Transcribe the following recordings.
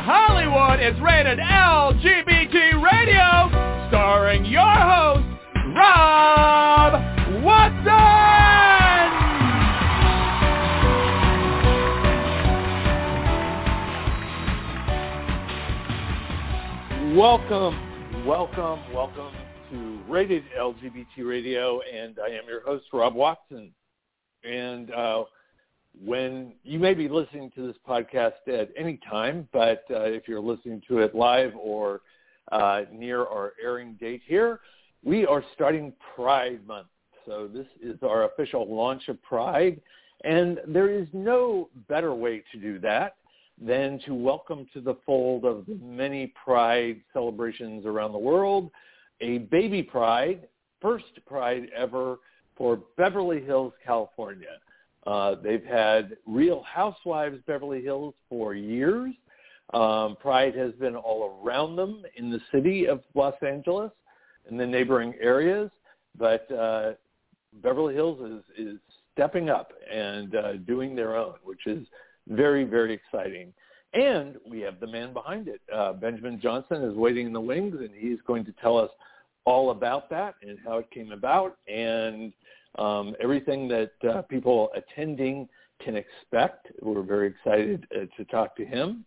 Hollywood is rated LGBT Radio, starring your host, Rob Watson! Welcome, welcome, welcome to Rated LGBT Radio, and I am your host, Rob Watson. And uh, when you may be listening to this podcast at any time, but uh, if you're listening to it live or uh, near our airing date here, we are starting Pride Month. So this is our official launch of Pride, and there is no better way to do that than to welcome to the fold of the many Pride celebrations around the world a baby Pride, first Pride ever for Beverly Hills, California. Uh, they've had Real Housewives Beverly Hills for years. Um, Pride has been all around them in the city of Los Angeles and the neighboring areas, but uh, Beverly Hills is, is stepping up and uh, doing their own, which is very, very exciting. And we have the man behind it. Uh, Benjamin Johnson is waiting in the wings, and he's going to tell us all about that and how it came about and um, everything that uh, people attending can expect. We're very excited uh, to talk to him.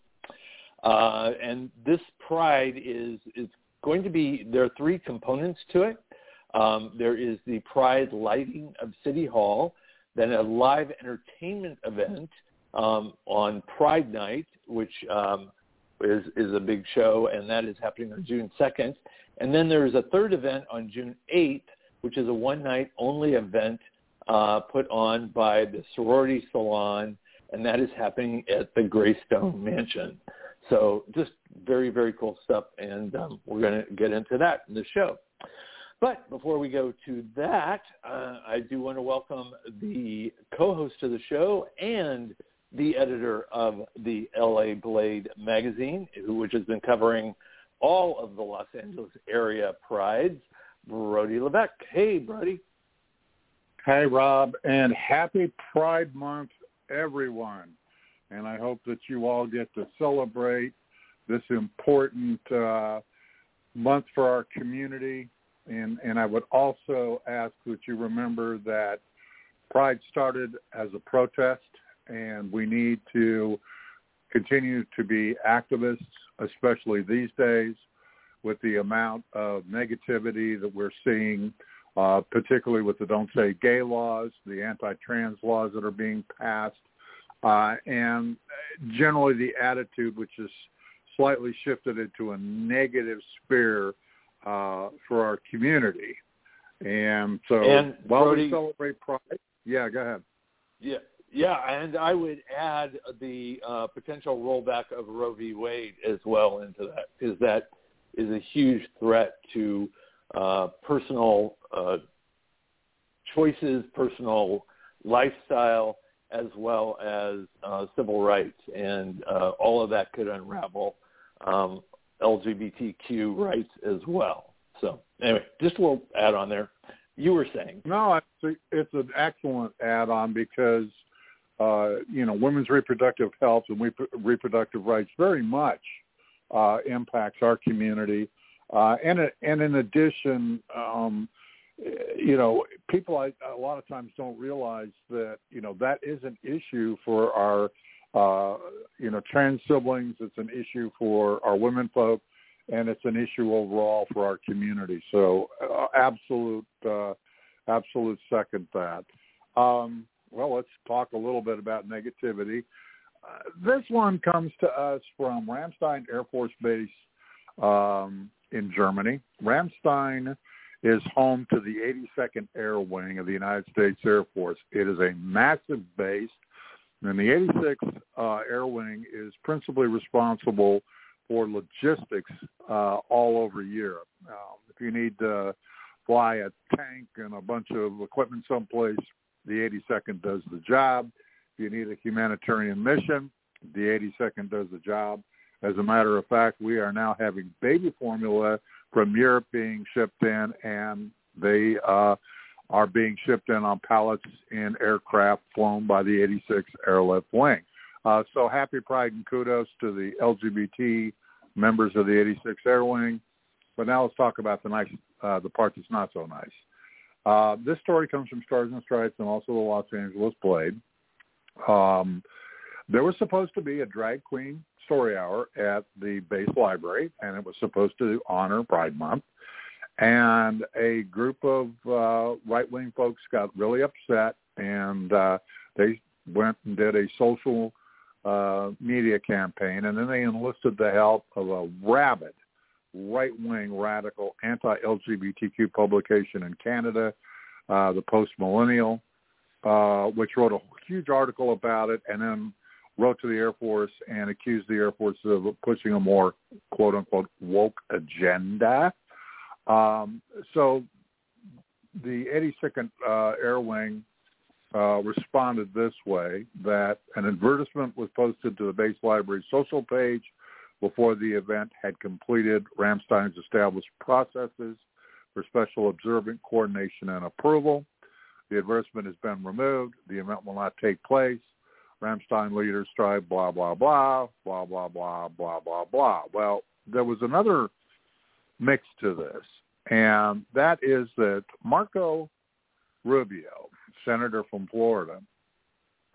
Uh, and this Pride is is going to be there are three components to it. Um, there is the Pride lighting of City Hall, then a live entertainment event um, on Pride Night, which um, is is a big show, and that is happening on June second. And then there is a third event on June eighth which is a one-night only event uh, put on by the Sorority Salon, and that is happening at the Greystone Mansion. So just very, very cool stuff, and um, we're going to get into that in the show. But before we go to that, uh, I do want to welcome the co-host of the show and the editor of the LA Blade magazine, which has been covering all of the Los Angeles area prides. Brody Levesque. Hey, Brody. Hey, Rob, and happy Pride Month, everyone. And I hope that you all get to celebrate this important uh, month for our community. And, and I would also ask that you remember that Pride started as a protest, and we need to continue to be activists, especially these days with the amount of negativity that we're seeing, uh, particularly with the Don't Say Gay laws, the anti-trans laws that are being passed, uh, and generally the attitude which is slightly shifted into a negative sphere uh, for our community. And so and while Brody, we celebrate Pride, yeah, go ahead. Yeah, yeah, and I would add the uh, potential rollback of Roe v. Wade as well into that, because that is a huge threat to uh, personal uh, choices, personal lifestyle, as well as uh, civil rights, and uh, all of that could unravel um, LGBTQ rights as well. So anyway, just a little add on there. You were saying no, it's, it's an excellent add on because uh, you know women's reproductive health and reproductive rights very much uh, impacts our community. Uh, and and in addition, um, you know, people I, a lot of times don't realize that you know that is an issue for our uh, you know trans siblings. It's an issue for our women folk, and it's an issue overall for our community. So, uh, absolute uh, absolute second that. Um, well, let's talk a little bit about negativity this one comes to us from Ramstein Air Force Base um, in Germany. Ramstein is home to the 82nd Air Wing of the United States Air Force. It is a massive base, and the 86th uh, Air Wing is principally responsible for logistics uh, all over Europe. Um, if you need to fly a tank and a bunch of equipment someplace, the 82nd does the job you need a humanitarian mission, the 82nd does the job. As a matter of fact, we are now having baby formula from Europe being shipped in, and they uh, are being shipped in on pallets in aircraft flown by the 86th Airlift Wing. Uh, so happy Pride and kudos to the LGBT members of the 86 Air Wing. But now let's talk about the nice, uh, the part that's not so nice. Uh, this story comes from Stars and Stripes and also the Los Angeles Blade. Um, there was supposed to be a drag queen story hour at the base library, and it was supposed to honor Pride Month. And a group of uh, right-wing folks got really upset, and uh, they went and did a social uh, media campaign, and then they enlisted the help of a rabid right-wing radical anti-LGBTQ publication in Canada, uh, the Post Millennial, uh, which wrote a huge article about it, and then wrote to the Air Force and accused the Air Force of pushing a more quote unquote woke agenda. Um, so the 82nd uh, Air Wing uh, responded this way, that an advertisement was posted to the base library social page before the event had completed Ramstein's established processes for special observant coordination and approval. The advertisement has been removed. The event will not take place. Ramstein leaders strive, blah, blah, blah, blah, blah, blah, blah, blah, blah. Well, there was another mix to this, and that is that Marco Rubio, senator from Florida,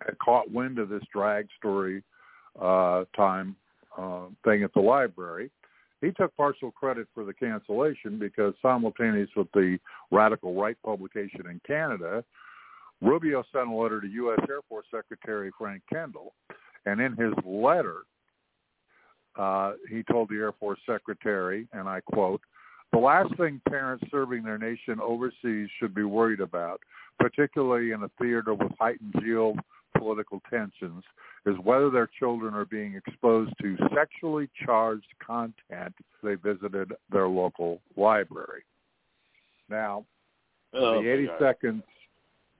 had caught wind of this drag story uh, time uh, thing at the library. He took partial credit for the cancellation because simultaneous with the radical right publication in Canada, Rubio sent a letter to U.S. Air Force Secretary Frank Kendall, and in his letter, uh, he told the Air Force Secretary, and I quote, the last thing parents serving their nation overseas should be worried about, particularly in a theater with heightened geopolitical tensions, is whether their children are being exposed to sexually charged content they visited their local library. Now, oh, the 82nd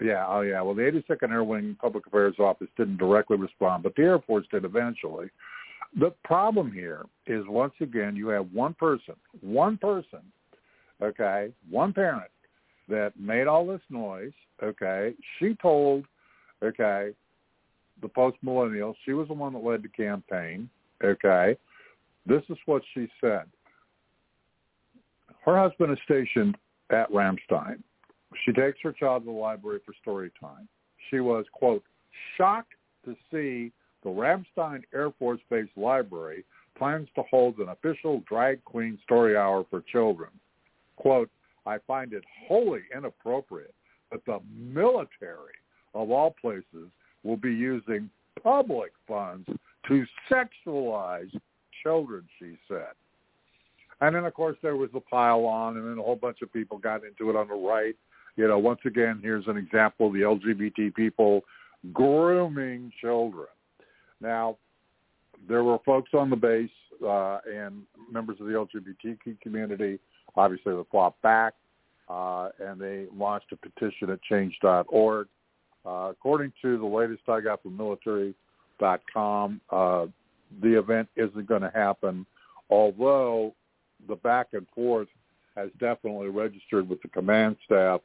yeah, oh yeah. Well, the 82nd Air Wing Public Affairs Office didn't directly respond, but the Air Force did eventually. The problem here is once again you have one person, one person, okay, one parent that made all this noise, okay. She told, okay, the post millennial, she was the one that led the campaign, okay. This is what she said. Her husband is stationed at Ramstein. She takes her child to the library for story time. She was, quote, shocked to see the Ramstein Air Force Base Library plans to hold an official drag queen story hour for children. Quote, I find it wholly inappropriate that the military, of all places, will be using public funds to sexualize children, she said. And then, of course, there was the pile on, and then a whole bunch of people got into it on the right you know, once again, here's an example of the LGBT people grooming children. Now, there were folks on the base uh, and members of the LGBTQ community, obviously, that fought back, uh, and they launched a petition at change.org. Uh, according to the latest I got from military.com, uh, the event isn't going to happen, although the back and forth has definitely registered with the command staff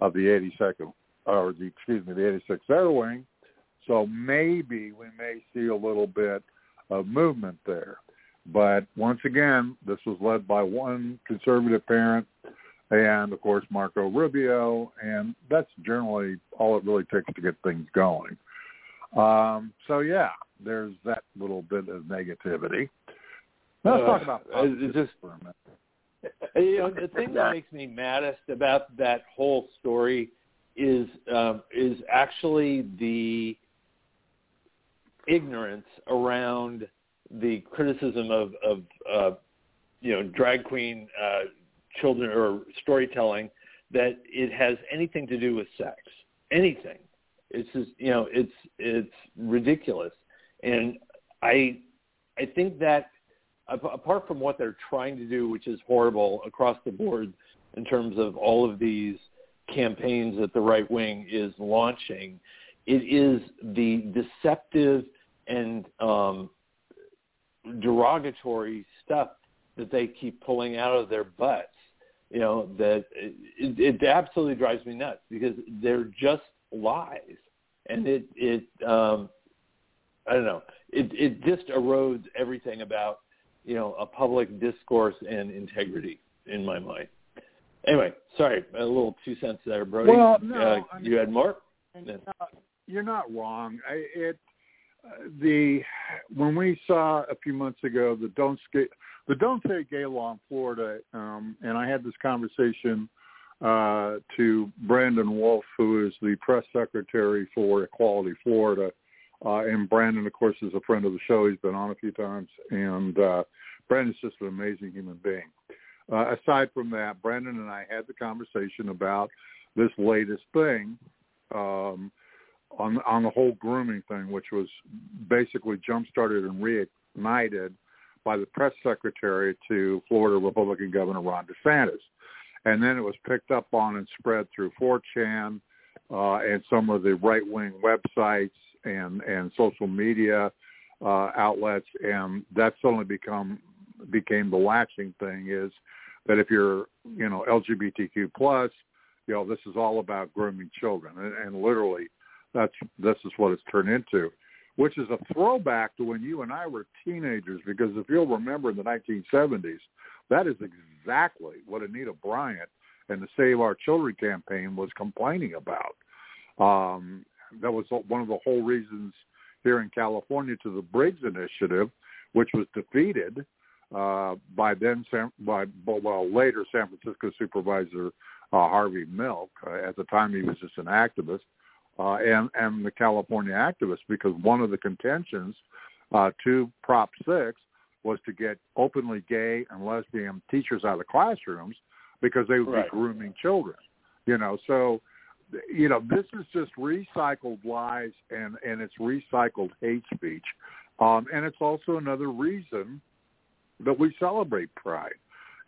of the 82nd, or the excuse me, the 86th Air Wing. So maybe we may see a little bit of movement there. But once again, this was led by one conservative parent and, of course, Marco Rubio, and that's generally all it really takes to get things going. Um, so, yeah, there's that little bit of negativity. Now, let's uh, talk about uh, just for a minute. You know, the thing that makes me maddest about that whole story is um, is actually the ignorance around the criticism of of uh, you know drag queen uh, children or storytelling that it has anything to do with sex. Anything. It's just you know it's it's ridiculous, and I I think that apart from what they're trying to do, which is horrible across the board in terms of all of these campaigns that the right wing is launching, it is the deceptive and um, derogatory stuff that they keep pulling out of their butts. You know that it, it absolutely drives me nuts because they're just lies, and it it um, I don't know. It it just erodes everything about you know a public discourse and integrity in my mind. Anyway, sorry, a little two cents there, Brody. Well, no, uh, I you had more. Uh, you're not wrong. I, it uh, the when we saw a few months ago the don't skate the don't say gay law in Florida, um, and I had this conversation uh, to Brandon Wolf, who is the press secretary for Equality Florida. Uh, and Brandon, of course, is a friend of the show. He's been on a few times, and uh, Brandon's just an amazing human being. Uh, aside from that, Brandon and I had the conversation about this latest thing um, on on the whole grooming thing, which was basically jump started and reignited by the press secretary to Florida Republican Governor Ron DeSantis, and then it was picked up on and spread through 4chan uh, and some of the right wing websites and and social media uh, outlets, and that's only become became the latching thing is that if you're you know LGBTQ plus, you know this is all about grooming children, and, and literally that's this is what it's turned into, which is a throwback to when you and I were teenagers. Because if you'll remember in the 1970s, that is exactly what Anita Bryant and the Save Our Children campaign was complaining about. Um, that was one of the whole reasons here in California to the Briggs Initiative, which was defeated uh, by then San, by well later San Francisco Supervisor uh, Harvey Milk. Uh, at the time, he was just an activist, uh, and and the California activists because one of the contentions uh, to Prop Six was to get openly gay and lesbian teachers out of the classrooms because they would Right. be grooming children. You know, so you know this is just recycled lies and and it's recycled hate speech, um, and it's also another reason that we celebrate Pride.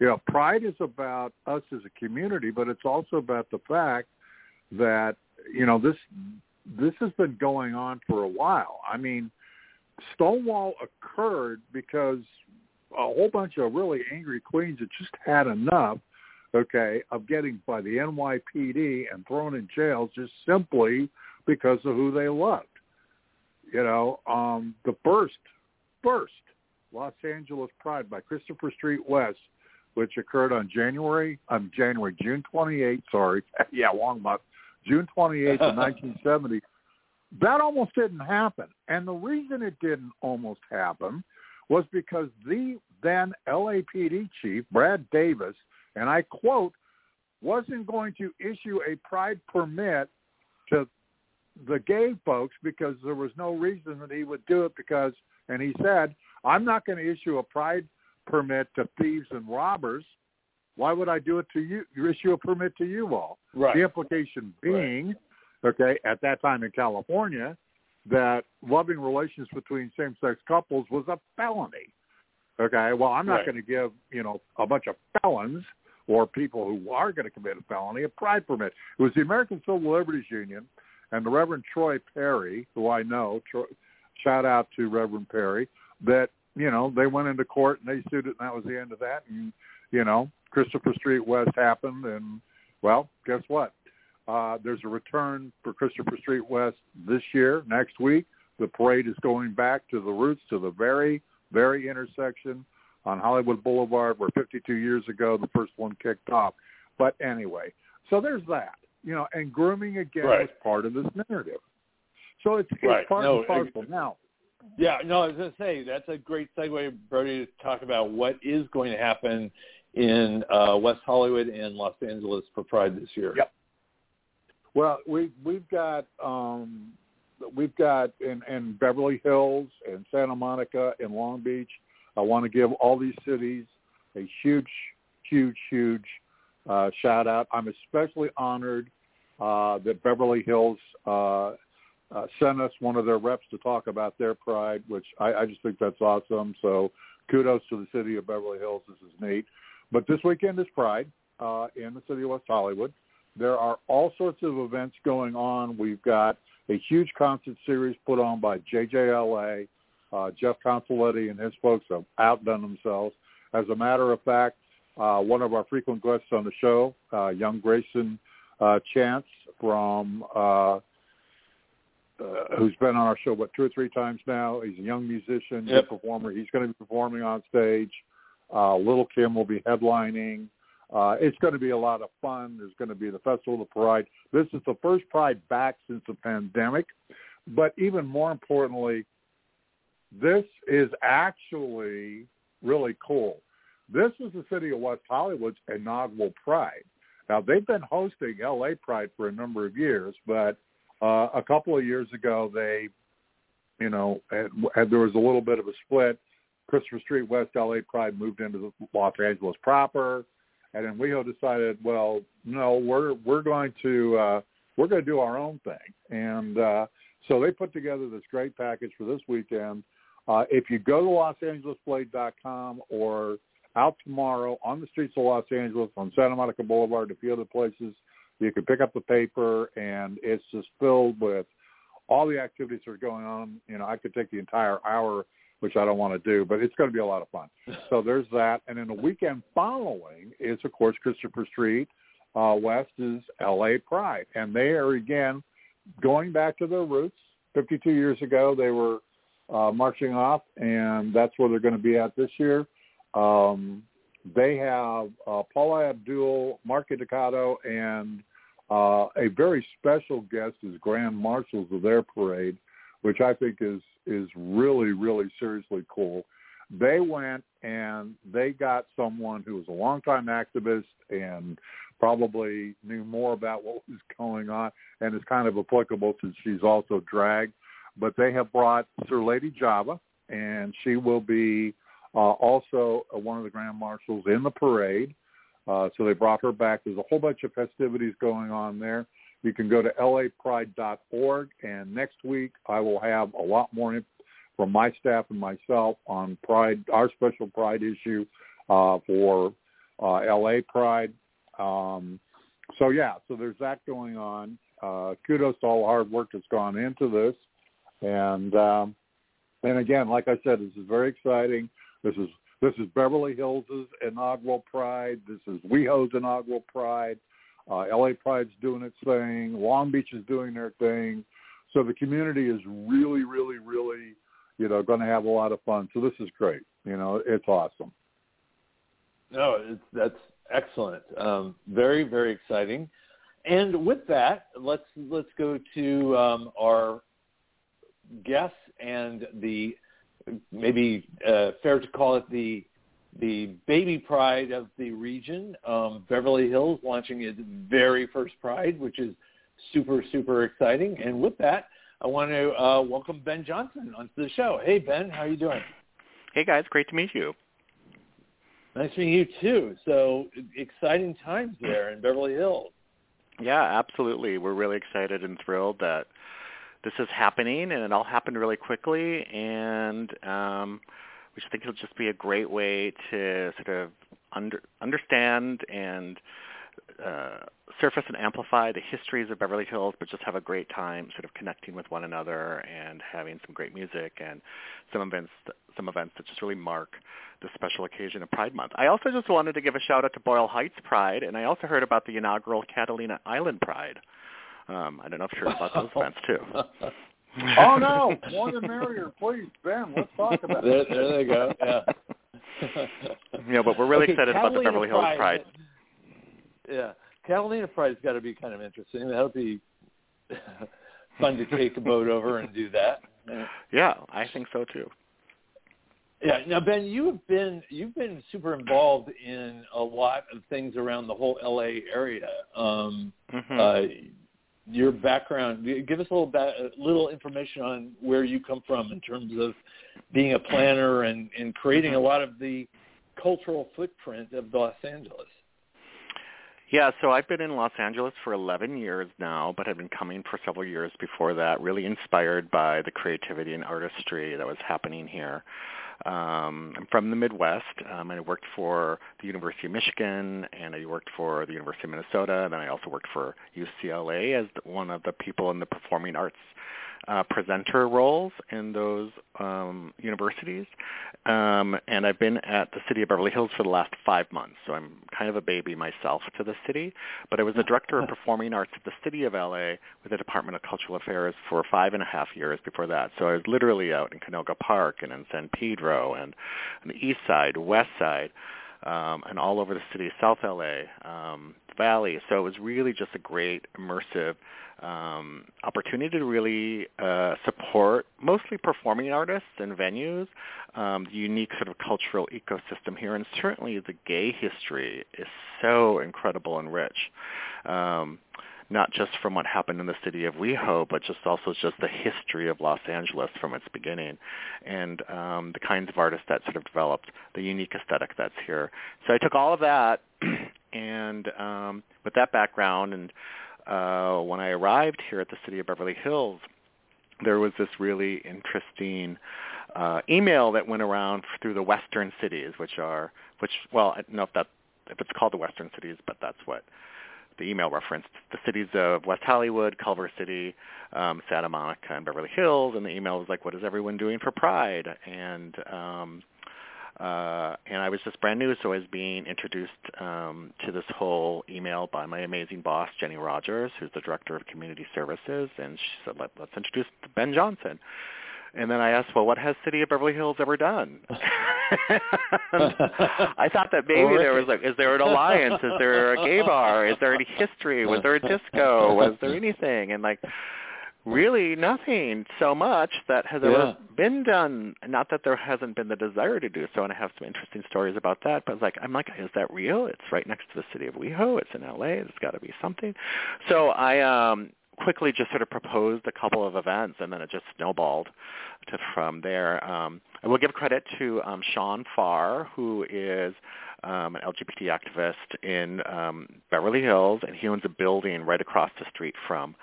You know, Pride is about us as a community, but it's also about the fact that you know this this has been going on for a while. I mean, Stonewall occurred because a whole bunch of really angry queens had just had enough, okay, of getting by the NYPD and thrown in jail just simply because of who they loved. You know, um, the first, first Los Angeles Pride by Christopher Street West, which occurred on January, um, January, June 28th, sorry, yeah, long month, June 28th of 1970. That almost didn't happen. And the reason it didn't almost happen was because the then LAPD chief, Brad Davis, and I quote, wasn't going to issue a pride permit to the gay folks because there was no reason that he would do it because, and he said, I'm not going to issue a pride permit to thieves and robbers. Why would I do it to you? You issue a permit to you all. Right. The implication being, okay, at that time in California, that loving relations between same-sex couples was a felony. Okay, well, I'm not Right. going to give you know a bunch of felons or people who are going to commit a felony a pride permit. It was the American Civil Liberties Union and the Reverend Troy Perry, who I know. Troy, shout out to Reverend Perry. That you know they went into court and they sued it, and that was the end of that. And you know Christopher Street West happened, and well, guess what? Uh, there's a return for Christopher Street West this year, next week. The parade is going back to the roots, to the very, very intersection on Hollywood Boulevard where 52 years ago the first one kicked off. But anyway, so there's that, you know, and grooming again Right. is part of this narrative. So it's, it's Right. part No, and parcel. Now, Yeah, no, I was going to say that's a great segue, Brody, to talk about what is going to happen in uh, West Hollywood and Los Angeles for Pride this year. Yep. Well, we we've got um, we've got in, in Beverly Hills and Santa Monica and Long Beach. I want to give all these cities a huge, huge, huge uh, shout out. I'm especially honored uh, that Beverly Hills uh, uh, sent us one of their reps to talk about their pride, which I, I just think that's awesome. So kudos to the city of Beverly Hills. This is neat. But this weekend is Pride uh, in the city of West Hollywood. There are all sorts of events going on. We've got a huge concert series put on by JJLA. Uh, Jeff Consoletti and his folks have outdone themselves. As a matter of fact, uh, one of our frequent guests on the show, uh, young Grayson uh, Chance from uh, uh, who's been on our show what two or three times now. He's a young musician, Yep. performer. He's going to be performing on stage. Uh, Little Kim will be headlining. Uh, it's going to be a lot of fun. There's going to be the Festival of the Pride. This is the first Pride back since the pandemic. But even more importantly, this is actually really cool. This is the city of West Hollywood's inaugural Pride. Now they've been hosting LA Pride for a number of years, but uh, a couple of years ago they, you know, had, had, there was a little bit of a split. Christopher Street West LA Pride moved into Los Angeles proper, and then WeHo decided, well, no, we're we're going to uh, we're going to do our own thing, and uh, so they put together this great package for this weekend. Uh, if you go to LosAngelesBlade.com or out tomorrow on the streets of Los Angeles on Santa Monica Boulevard, a few other places, you can pick up the paper, and it's just filled with all the activities that are going on. You know, I could take the entire hour, which I don't want to do, but it's going to be a lot of fun. So there's that, and then the weekend following is, of course, Christopher Street. Uh, West is L.A. Pride, and they are again going back to their roots. 52 years ago, they were uh, marching off, and that's where they're going to be at this year. Um, they have uh, Paula Abdul, Mark Ducato, and uh, a very special guest as grand marshals of their parade, which I think is is really really seriously cool. They went and they got someone who was a longtime activist and probably knew more about what was going on and is kind of applicable since she's also drag. But they have brought Sir Lady Java, and she will be uh, also one of the grand marshals in the parade. Uh, so they brought her back. There's a whole bunch of festivities going on there. You can go to lapride.org, and next week I will have a lot more from my staff and myself on Pride, our special Pride issue uh, for uh, LA Pride. Um, so yeah, so there's that going on. Uh, kudos to all the hard work that's gone into this, and um, and again, like I said, this is very exciting. This is this is Beverly Hills' inaugural Pride. This is WeHo's inaugural Pride. Uh, LA Pride's doing its thing. Long Beach is doing their thing. So the community is really, really, really, you know, going to have a lot of fun. So this is great. You know, it's awesome. No, it's, that's excellent. Um, very, very exciting. And with that, let's let's go to um, our guests and the maybe uh, fair to call it the the baby pride of the region. Um, Beverly Hills launching its very first pride, which is super super exciting. And with that, I want to uh, welcome Ben Johnson onto the show. Hey Ben, how are you doing? Hey guys, great to meet you. Nice meeting you too. So exciting times there in Beverly Hills. Yeah, absolutely. We're really excited and thrilled that this is happening, and it all happened really quickly. And um, we just think it'll just be a great way to sort of under, understand and uh, surface and amplify the histories of Beverly Hills, but just have a great time sort of connecting with one another and having some great music and some events, some events that just really mark the special occasion of Pride Month. I also just wanted to give a shout out to Boyle Heights Pride, and I also heard about the inaugural Catalina Island Pride. Um, I don't know if you're about those events too. Oh no, more the merrier, please, Ben. Let's talk about there, it. there they go. Yeah. yeah, but we're really Okay, excited about the Beverly Hills Pride. Yeah, Catalina Pride's got to be kind of interesting. That'll be fun to take a boat over and do that. Yeah. Yeah, I think so too. Yeah. Now, Ben, you've been you've been super involved in a lot of things around the whole LA area. Um, Mhm. uh, your background, give us a little ba- a little information on where you come from in terms of being a planner and, and creating a mm-hmm. lot of the cultural footprint of Los Angeles. Yeah, so I've been in Los Angeles for 11 years now, but had been coming for several years before that, really inspired by the creativity and artistry that was happening here. Um, I'm from the Midwest. Um, and I worked for the University of Michigan, and I worked for the University of Minnesota. And then I also worked for UCLA as one of the people in the performing arts uh, presenter roles in those um, universities. Um, and I've been at the city of Beverly Hills for the last five months, so I'm kind of a baby myself to the city. But I was the director of performing arts at the city of LA with the Department of Cultural Affairs for five and a half years before that. So I was literally out in Canoga Park and in San Pedro and on the east side, west side um, and all over the city, South LA, um, Valley. So it was really just a great immersive um, opportunity to really uh, support mostly performing artists and venues, um, the unique sort of cultural ecosystem here, and certainly the gay history is so incredible and rich. Um, not just from what happened in the city of WeHo, but just also just the history of Los Angeles from its beginning, and um, the kinds of artists that sort of developed, the unique aesthetic that's here. So I took all of that, and um, with that background, and uh, when I arrived here at the city of Beverly Hills, there was this really interesting uh, email that went around through the western cities, which are, which well, I don't know if that if it's called the western cities, but that's what the email referenced the cities of West Hollywood, Culver City, um, Santa Monica, and Beverly Hills. And the email was like, "What is everyone doing for Pride?" And um, uh, and I was just brand new, so I was being introduced um, to this whole email by my amazing boss, Jenny Rogers, who's the director of community services, and she said, Let, "Let's introduce Ben Johnson." And then I asked, well, what has City of Beverly Hills ever done? I thought that maybe there was like, is there an alliance? Is there a gay bar? Is there any history? Was there a disco? Was there anything? And like, really nothing so much that has ever yeah. been done. Not that there hasn't been the desire to do so, and I have some interesting stories about that. But like, I'm like, is that real? It's right next to the city of WeHo. It's in LA. It's got to be something. So I um quickly just sort of proposed a couple of events, and then it just snowballed to, from there. Um, I will give credit to um, Sean Farr, who is um, an LGBT activist in um, Beverly Hills, and he owns a building right across the street from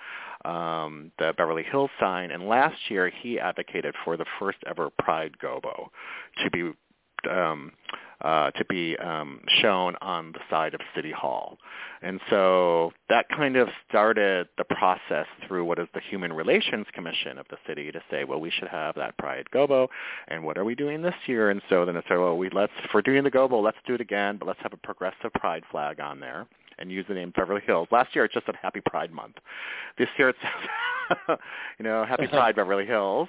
um, the Beverly Hills sign. And last year, he advocated for the first ever Pride Gobo to be um, uh, to be um, shown on the side of City Hall. And so that kind of started the process through what is the Human Relations Commission of the city to say, well, we should have that Pride Gobo, and what are we doing this year? And so then it said, well, we let's for doing the Gobo, let's do it again, but let's have a progressive Pride flag on there and use the name Beverly Hills. Last year it just said Happy Pride Month. This year it says, you know, Happy Pride Beverly Hills.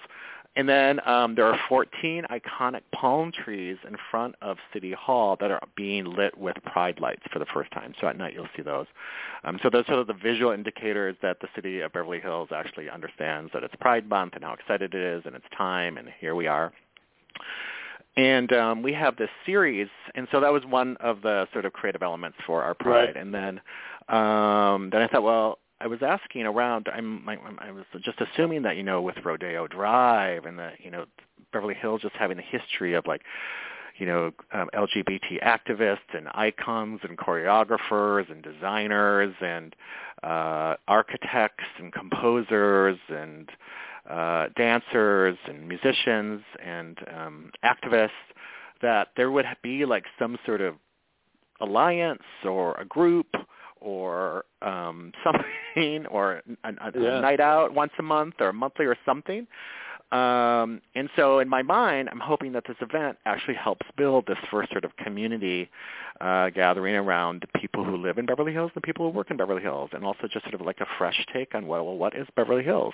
And then um, there are 14 iconic palm trees in front of City Hall that are being lit with pride lights for the first time. So at night you'll see those. Um, so those are the visual indicators that the city of Beverly Hills actually understands that it's Pride Month and how excited it is and it's time and here we are. And um, we have this series, and so that was one of the sort of creative elements for our Pride. Right. And then um, then I thought, well, I was asking around. I'm, I, I was just assuming that you know with Rodeo Drive and the you know Beverly Hills just having the history of like you know um, LGBT activists and icons and choreographers and designers and uh, architects and composers and uh, dancers and musicians and um, activists that there would be like some sort of alliance or a group or um, something or a, a, yeah. a night out once a month or monthly or something. Um, and so in my mind, I'm hoping that this event actually helps build this first sort of community uh, gathering around the people who live in Beverly Hills, and the people who work in Beverly Hills, and also just sort of like a fresh take on well, well what is Beverly Hills?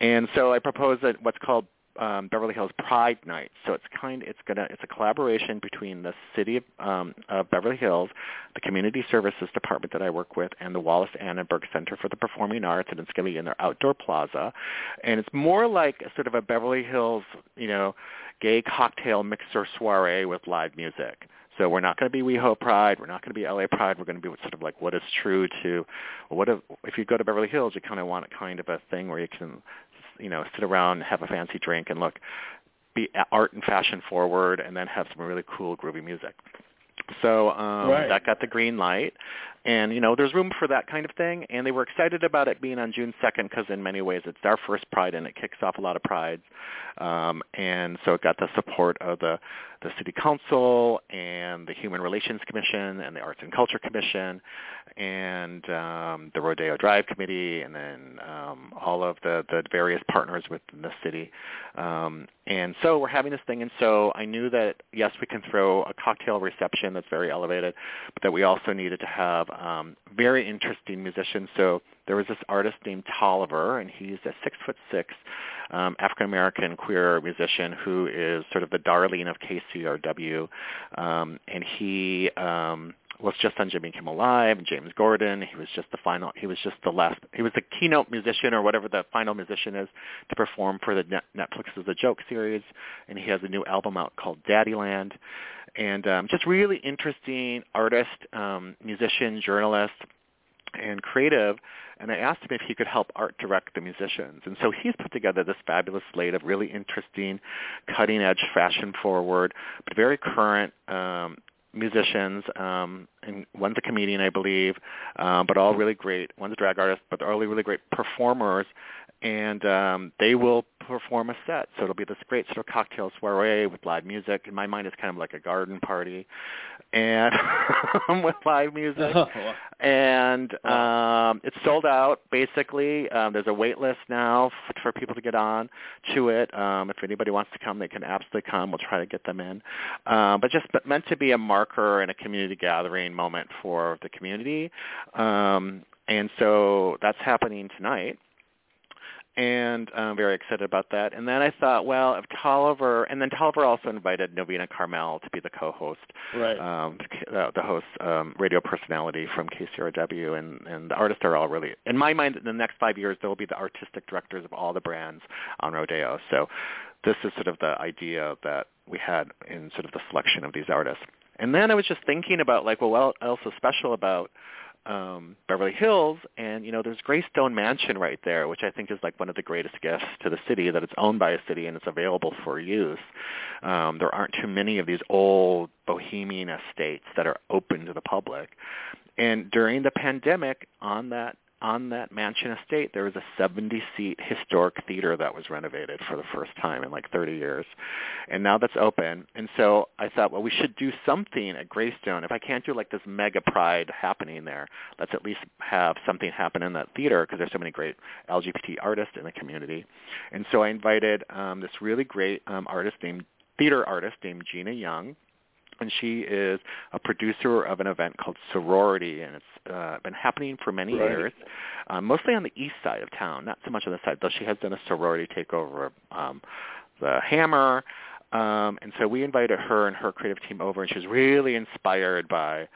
And so I propose that what's called um, Beverly Hills Pride Night. So it's kind it's gonna it's a collaboration between the city of, um, of Beverly Hills, the Community Services Department that I work with, and the Wallis Annenberg Center for the Performing Arts, and it's to be in their outdoor plaza, and it's more like sort of a Beverly Hills you know gay cocktail mixer soiree with live music. So we're not going to be WeHo Pride. We're not going to be LA Pride. We're going to be sort of like what is true to what if, if you go to Beverly Hills, you kind of want kind of a thing where you can you know, sit around, have a fancy drink, and look, be art and fashion forward, and then have some really cool, groovy music. So um, right. that got the green light, and you know, there's room for that kind of thing. And they were excited about it being on June 2nd because in many ways it's our first Pride, and it kicks off a lot of prides. Um, and so it got the support of the the City Council and the Human Relations Commission and the Arts and Culture Commission and um, the Rodeo Drive Committee and then um, all of the, the various partners within the city. Um, and so we're having this thing, and so I knew that, yes, we can throw a cocktail reception that's very elevated, but that we also needed to have um, very interesting musicians. So there was this artist named Tolliver, and he's a six foot six um, African American queer musician who is sort of the darling of KCRW, um, and he um, was just on Jimmy Kimmel Live, James Corden. He was just the final. He was just the last. He was the keynote musician or whatever the final musician is to perform for the Net, Netflix's The Joke series, and he has a new album out called Daddyland, and um, just really interesting artist, um, musician, journalist, and creative and I asked him if he could help art direct the musicians. And so he's put together this fabulous slate of really interesting, cutting edge, fashion forward, but very current um, musicians, um, and one's a comedian, I believe, um, but all really great. One's a drag artist, but all really great performers, and um, they will perform a set. So it'll be this great sort of cocktail soiree with live music. In my mind, it's kind of like a garden party, and with live music. Oh, and um, it's sold out basically. Um, there's a wait list now for people to get on to it. Um, if anybody wants to come, they can absolutely come. We'll try to get them in. Um, but just but meant to be a marker and a community gathering moment for the community. Um, and so that's happening tonight and I'm very excited about that. And then I thought, well, if Tolliver, and then Tolliver also invited Novena Carmel to be the co-host, right? Um, the, the host, um, radio personality from KCRW, and and the artists are all really, in my mind, in the next five years, they will be the artistic directors of all the brands on Rodeo. So this is sort of the idea that we had in sort of the selection of these artists. And then I was just thinking about like, well, what else is special about um, Beverly Hills, and you know there's Greystone Mansion right there, which I think is like one of the greatest gifts to the city that it's owned by a city and it's available for use. Um, there aren't too many of these old bohemian estates that are open to the public. And during the pandemic, on that on that mansion estate, there was a 70-seat historic theater that was renovated for the first time in like 30 years. And now that's open. And so I thought, well, we should do something at Greystone. If I can't do like this mega pride happening there, let's at least have something happen in that theater because there's so many great LGBT artists in the community. And so I invited um, this really great um, artist named theater artist named Gina Young and she is a producer of an event called Sorority, and it's uh, been happening for many right. years, um, mostly on the east side of town, not so much on the side, though she has done a sorority takeover um, the Hammer, um, and so we invited her and her creative team over, and she was really inspired by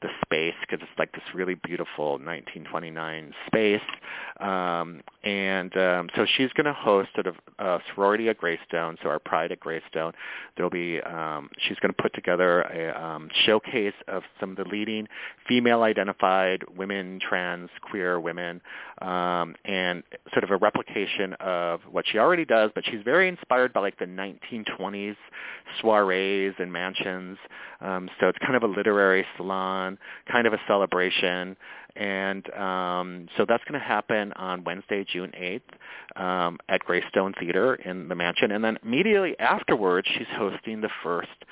the space because it's like this really beautiful 1929 space. Um, and um, so she's going to host sort of a sorority at Greystone, so our Pride at Greystone. There'll be um, she's going to put together a um, showcase of some of the leading female-identified women, trans, queer women, um, and sort of a replication of what she already does. But she's very inspired by like the 1920s soirees and mansions. Um, so it's kind of a literary salon, kind of a celebration. And um, so that's going to happen on Wednesday, June 8th um, at Greystone Theater in the Mansion. And then immediately afterwards, she's hosting the first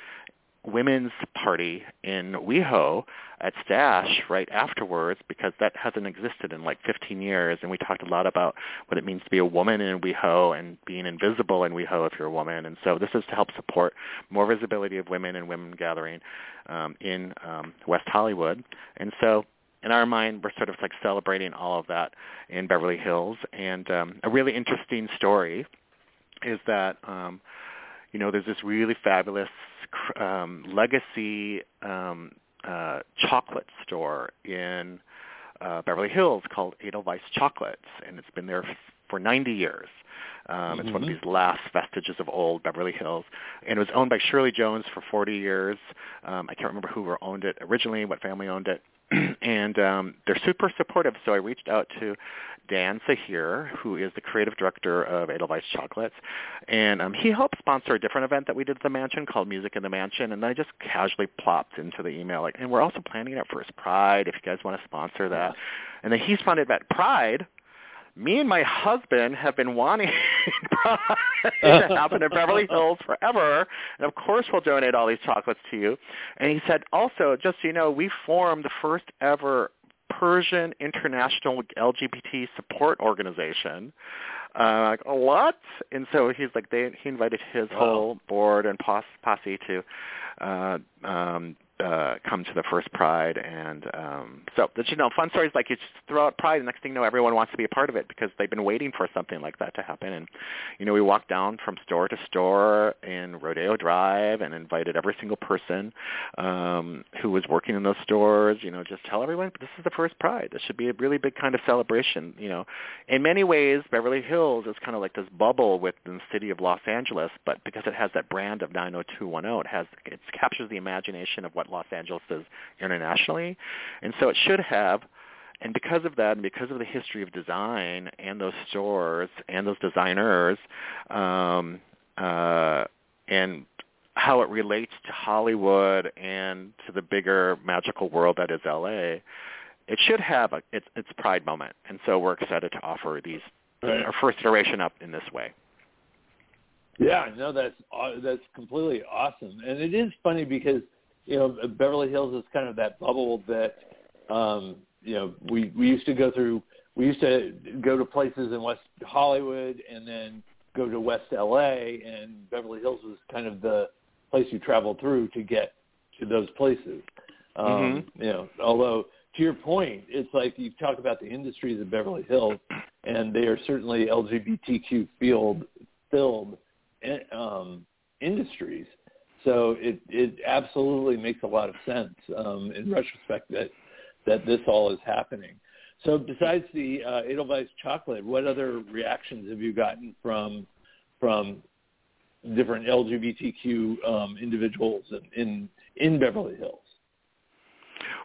women's party in WeHo at Stash right afterwards because that hasn't existed in like 15 years. And we talked a lot about what it means to be a woman in WeHo and being invisible in WeHo if you're a woman. And so this is to help support more visibility of women and women gathering um, in um, West Hollywood. And so in our mind, we're sort of like celebrating all of that in Beverly Hills. And um, a really interesting story is that um, you know there's this really fabulous um, legacy um, uh, chocolate store in uh, Beverly Hills called Edelweiss Chocolates, and it's been there f- for 90 years. Um, mm-hmm. It's one of mm-hmm. these last vestiges of old Beverly Hills, and it was owned by Shirley Jones for 40 years. Um, I can't remember who owned it originally, what family owned it, and um, they're super supportive. So I reached out to Dan Sahir, who is the creative director of Edelweiss Chocolates, and um, he helped sponsor a different event that we did at the mansion called Music in the Mansion. And then I just casually plopped into the email like, and we're also planning our first Pride if you guys want to sponsor that. And then he responded that Pride me and my husband have been wanting to happen in Beverly Hills forever, and of course we'll donate all these chocolates to you. And he said, also, just so you know, we formed the first ever Persian International LGBT Support Organization. Uh, like what? And so he's like, they he invited his wow. whole board and posse to uh, um, uh, come to the first Pride, and um, so you know, fun stories like you just throw out Pride, the next thing you know, everyone wants to be a part of it because they've been waiting for something like that to happen. And you know, we walked down from store to store in Rodeo Drive and invited every single person um, who was working in those stores. You know, just tell everyone this is the first Pride. This should be a really big kind of celebration. You know, in many ways, Beverly Hills is kind of like this bubble within the city of Los Angeles, but because it has that brand of 90210, it has it captures the imagination of what what Los Angeles is internationally. And so it should have and because of that, and because of the history of design and those stores and those designers, um, uh, and how it relates to Hollywood and to the bigger magical world that is LA, it should have a, its, its pride moment. And so we're excited to offer these right. our first iteration up in this way. Yeah, no, that's that's completely awesome, and it is funny because you know, Beverly Hills is kind of that bubble that, um, you know, we we used to go through. We used to go to places in West Hollywood and then go to West LA, and Beverly Hills was kind of the place you traveled through to get to those places. Um, mm-hmm. You know, although to your point, it's like you've talked about the industries of Beverly Hills, and they are certainly LGBTQ field filled um, industries. So it it absolutely makes a lot of sense um, in retrospect that that this all is happening. So besides the uh, Edelweiss chocolate, what other reactions have you gotten from from different LGBTQ um, individuals in, in in Beverly Hills?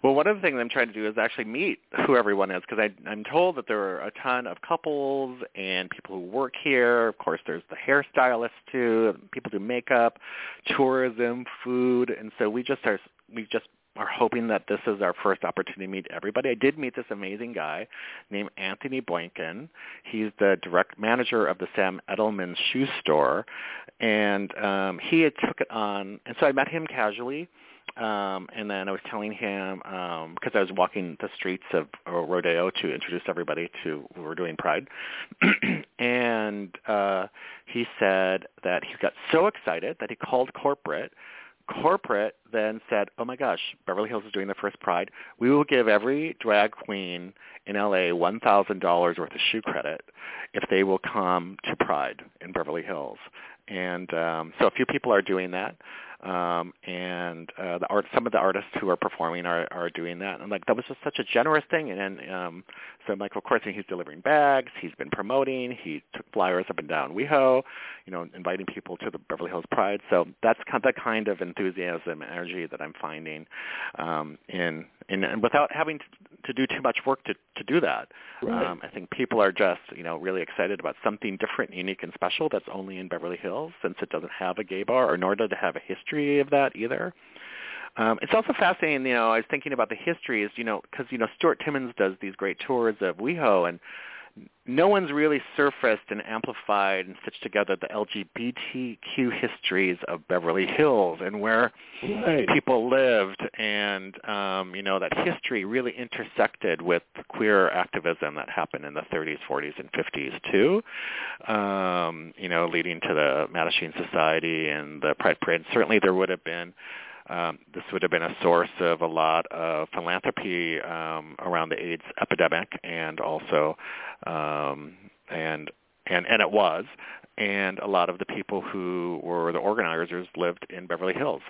Well, one of the things I'm trying to do is actually meet who everyone is because I'm told that there are a ton of couples and people who work here. Of course, there's the hairstylists too. People do makeup, tourism, food, and so we just are we just are hoping that this is our first opportunity to meet everybody. I did meet this amazing guy named Anthony Boynton. He's the direct manager of the Sam Edelman shoe store, and um, he had took it on. And so I met him casually um, and then I was telling him um, because I was walking the streets of Rodeo to introduce everybody to we were doing Pride, and uh, he said that he got so excited that he called corporate. Corporate then said, "Oh my gosh, Beverly Hills is doing the first Pride. We will give every drag queen in LA one thousand dollars worth of shoe credit if they will come to Pride in Beverly Hills." And um, so a few people are doing that um, and uh, the art, some of the artists who are performing are, are doing that. And like that was just such a generous thing. And um, so Michael of course, he's delivering bags. He's been promoting. He took flyers up and down WeHo, you know, inviting people to the Beverly Hills Pride. So that's kind of the kind of enthusiasm and energy that I'm finding um, in, in and without having to, to do too much work to to do that. Right. Um, I think people are just you know really excited about something different, unique, and special that's only in Beverly Hills, since it doesn't have a gay bar, or nor does it have a history of that either. Um, it's also fascinating, you know, I was thinking about the histories, you know, because, you know, Stuart Timmons does these great tours of WeHo, and no one's really surfaced and amplified and stitched together the LGBTQ histories of Beverly Hills and where right. people lived and um, you know that history really intersected with queer activism that happened in the 30s, 40s, and 50s too. Um, you know, leading to the Mattachine Society and the Pride Parade. And certainly, there would have been um, this would have been a source of a lot of philanthropy um, around the AIDS epidemic, and also, um, and and and it was, and a lot of the people who were the organizers lived in Beverly Hills.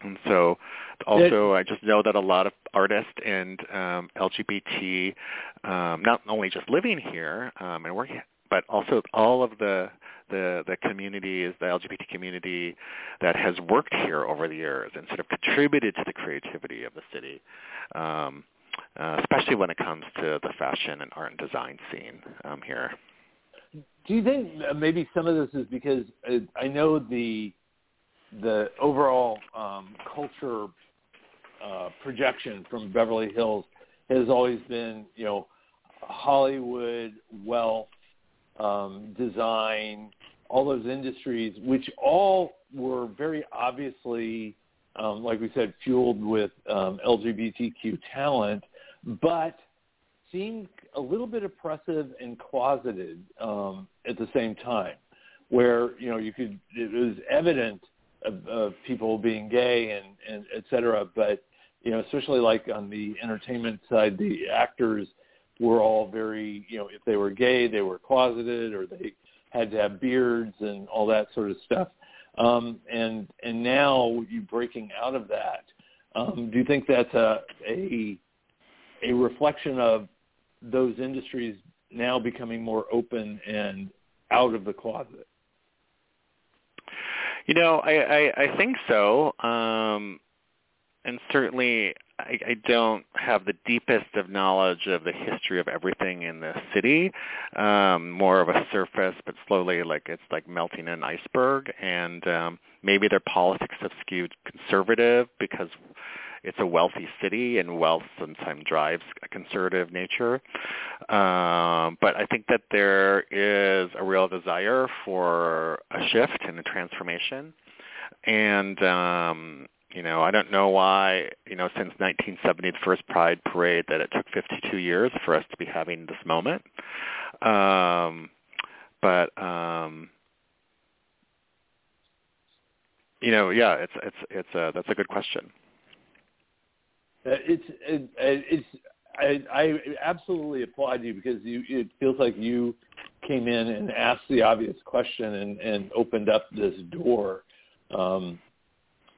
And so, also, I just know that a lot of artists and um, LGBT, um, not only just living here um, and working, but also all of the the the communities, the LGBT community that has worked here over the years and sort of contributed to the creativity of the city, um, uh, especially when it comes to the fashion and art and design scene um, here. Do you think maybe some of this is because uh, I know the the overall um, culture uh, projection from Beverly Hills has always been, you know, Hollywood, wealth, um, design, all those industries, which all were very obviously, um, like we said, fueled with um, LGBTQ talent, but seemed a little bit oppressive and closeted um, at the same time, where you know you could it was evident of, of people being gay and, and et cetera, but you know especially like on the entertainment side, the actors were all very you know if they were gay they were closeted or they had to have beards and all that sort of stuff. Um, and and now you breaking out of that. Um, do you think that's a a a reflection of those industries now becoming more open and out of the closet? You know, I I, I think so. Um, and certainly I, I don't have the deepest of knowledge of the history of everything in the city. Um, more of a surface, but slowly, like it's like melting an iceberg. And um, maybe their politics have skewed conservative because it's a wealthy city, and wealth sometimes drives a conservative nature. Um, but I think that there is a real desire for a shift and a transformation. And um, you know, I don't know why, you know, since 1970, the first Pride Parade, that it took 52 years for us to be having this moment. Um, but, um, you know, yeah, it's it's it's a that's a good question. Uh, it's it, it's I, I absolutely applaud you because you it feels like you came in and asked the obvious question and and opened up this door. Um,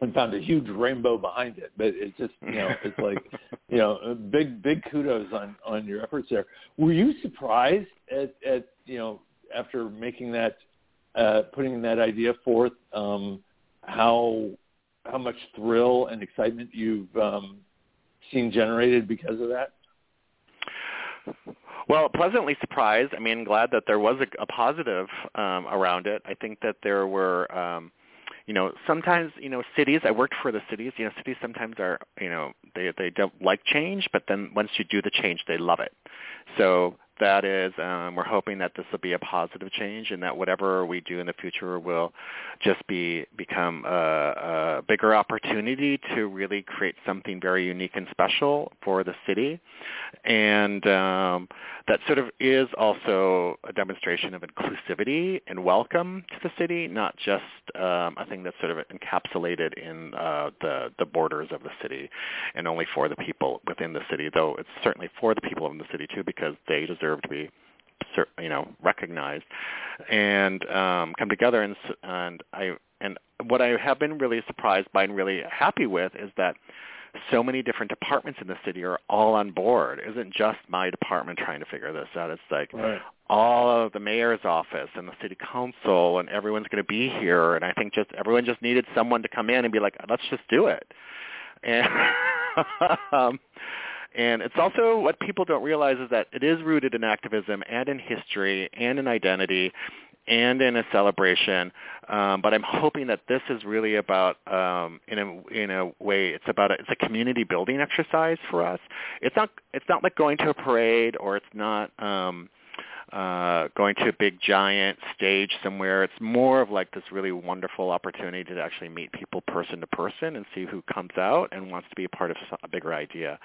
and found a huge rainbow behind it. But it's just you know it's like you know big big kudos on on your efforts there. Were you surprised at at you know after making that uh, putting that idea forth um, how how much thrill and excitement you've um, seen generated because of that? Well, pleasantly surprised. I mean, glad that there was a, a positive um, around it. I think that there were um, you know sometimes you know cities i worked for the cities you know cities sometimes are you know they they don't like change but then once you do the change they love it. So that is um, we're hoping that this will be a positive change and that whatever we do in the future will just be become a, a bigger opportunity to really create something very unique and special for the city. And um, that sort of is also a demonstration of inclusivity and welcome to the city not just um, a thing that's sort of encapsulated in uh, the the borders of the city and only for the people within the city though it's certainly for the people in the city too because they deserve to be you know recognized and um, come together and and I and what I have been really surprised by and really happy with is that so many different departments in the city are all on board. It isn't just my department trying to figure this out. It's like right. all of the mayor's office and the city council and everyone's going to be here. And I think just everyone just needed someone to come in and be like, let's just do it. And um, and it's also what people don't realize is that it is rooted in activism and in history and in identity and in a celebration. Um, but I'm hoping that this is really about, um, in a in a way, it's about a, it's a community building exercise for us. It's not it's not like going to a parade or it's not. Um, uh, going to a big giant stage somewhere. It's more of like this really wonderful opportunity to actually meet people person to person and see who comes out and wants to be a part of a bigger idea.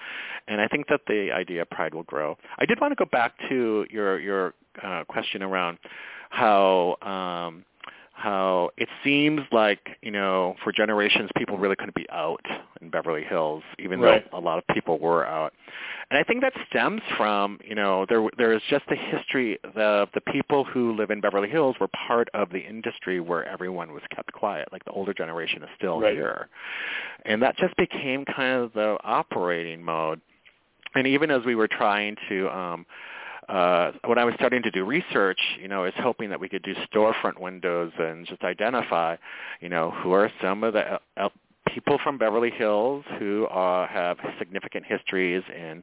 And I think that the idea of Pride will grow. I did want to go back to your your uh, question around how um, how it seems like you know for generations people really couldn't be out in Beverly Hills, even right. though a lot of people were out. And I think that stems from you know there there is just a history of the people who live in Beverly Hills were part of the industry where everyone was kept quiet. Like the older generation is still right. here, and that just became kind of the operating mode. And even as we were trying to um, uh, when I was starting to do research, you know, I was hoping that we could do storefront windows and just identify, you know, who are some of the uh, people from Beverly Hills who uh, have significant histories in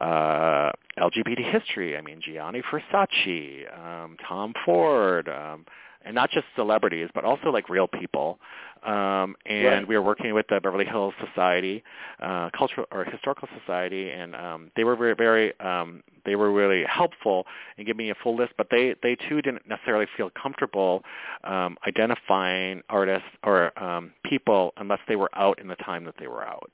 uh, LGBT history. I mean, Gianni Versace, um, Tom Ford, um, and not just celebrities, but also like real people. Um, and Right. we were working with the Beverly Hills Society, uh, Cultural or Historical Society, and um, they were very, very um, they were really helpful in giving me a full list. But they they too didn't necessarily feel comfortable um, identifying artists or um, people unless they were out in the time that they were out.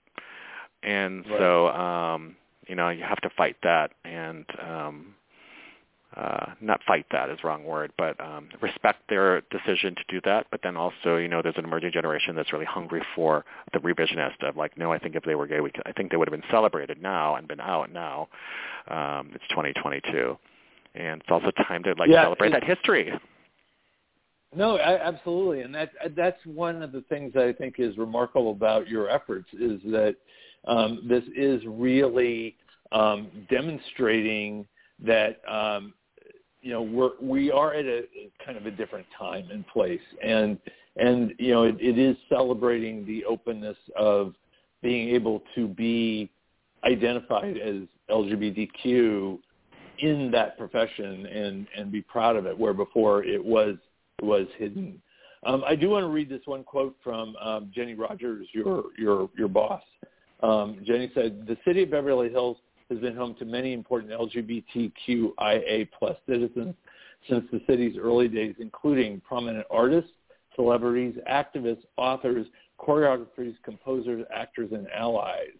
And Right. so um, you know you have to fight that and. Um, uh, not fight that is the wrong word, but um, respect their decision to do that. But then also, you know, there's an emerging generation that's really hungry for the revisionist of like, no, I think if they were gay, we could, I think they would have been celebrated now and been out now. Um, it's 2022, and it's also time to like Yeah, celebrate that history. No, I, absolutely, and that that's one of the things that I think is remarkable about your efforts is that um, this is really um, demonstrating that um, you know we're we are at a kind of a different time and place, and and you know it, it is celebrating the openness of being able to be identified as LGBTQ in that profession and and be proud of it, where before it was was hidden. Um, I do want to read this one quote from um, Jenny Rogers, your your your boss. Um, Jenny said, "The city of Beverly Hills has been home to many important LGBTQIA plus citizens since the city's early days, including prominent artists, celebrities, activists, authors, choreographers, composers, actors, and allies.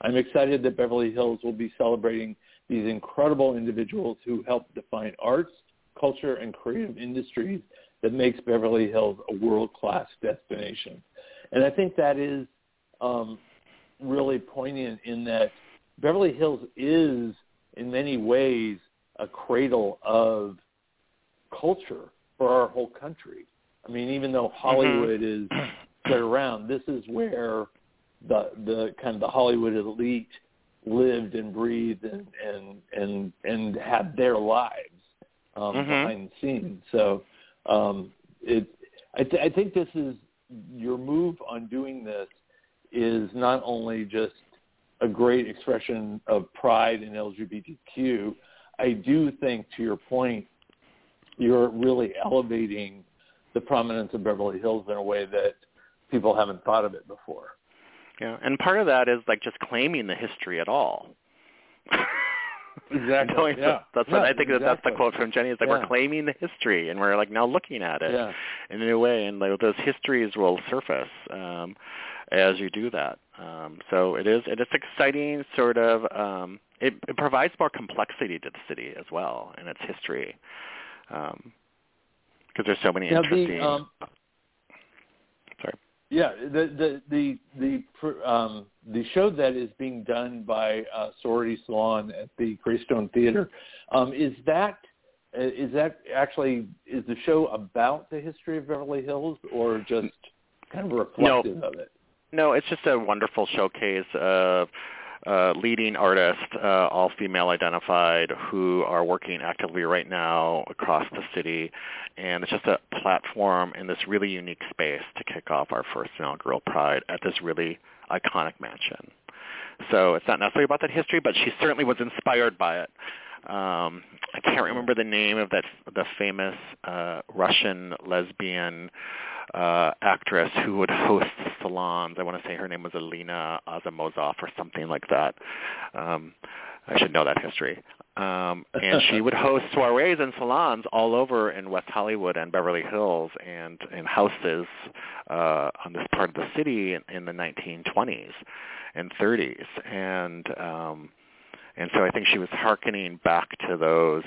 I'm excited that Beverly Hills will be celebrating these incredible individuals who helped define arts, culture, and creative industries that makes Beverly Hills a world-class destination. And I think that is um, really poignant in that Beverly Hills is, in many ways, a cradle of culture for our whole country. I mean, even though Hollywood is spread around, this is where the the kind of the Hollywood elite lived and breathed and and and, and had their lives um, Mhm. behind the scenes. So um, it, I, th- I think this is your move on doing this is not only just a great expression of pride in LGBTQ. I do think, to your point, you're really elevating the prominence of Beverly Hills in a way that people haven't thought of it before. Yeah, and part of that is like just claiming the history at all. Exactly, Knowing yeah. that- that's what Yeah, I think that that's the quote from Jenny. Is like Yeah. we're claiming the history and we're like now looking at it Yeah. in a new way, and like those histories will surface um, as you do that. Um, so it is it is exciting, sort of. Um, it, it provides more complexity to the city as well in its history, because there's so many Now, interesting. the, um, sorry. Yeah, the the the the um, the show that is being done by uh, Sorority Salon at the Greystone Theater um, is that uh, that actually is the show about the history of Beverly Hills or just kind of reflective of it? No, it's just a wonderful showcase of uh, leading artists, uh, all female identified, who are working actively right now across the city. And it's just a platform in this really unique space to kick off our first inaugural Pride at this really iconic mansion. So it's not necessarily about that history, but she certainly was inspired by it. Um, I can't remember the name of that the famous uh, Russian lesbian uh, actress who would host salons. I want to say her name was Alina Azamozov or something like that. Um, I should know that history. Um, and she would host soirees and salons all over in West Hollywood and Beverly Hills and in houses uh, on this part of the city in, in the 1920s and 30s. And um, and so I think she was hearkening back to those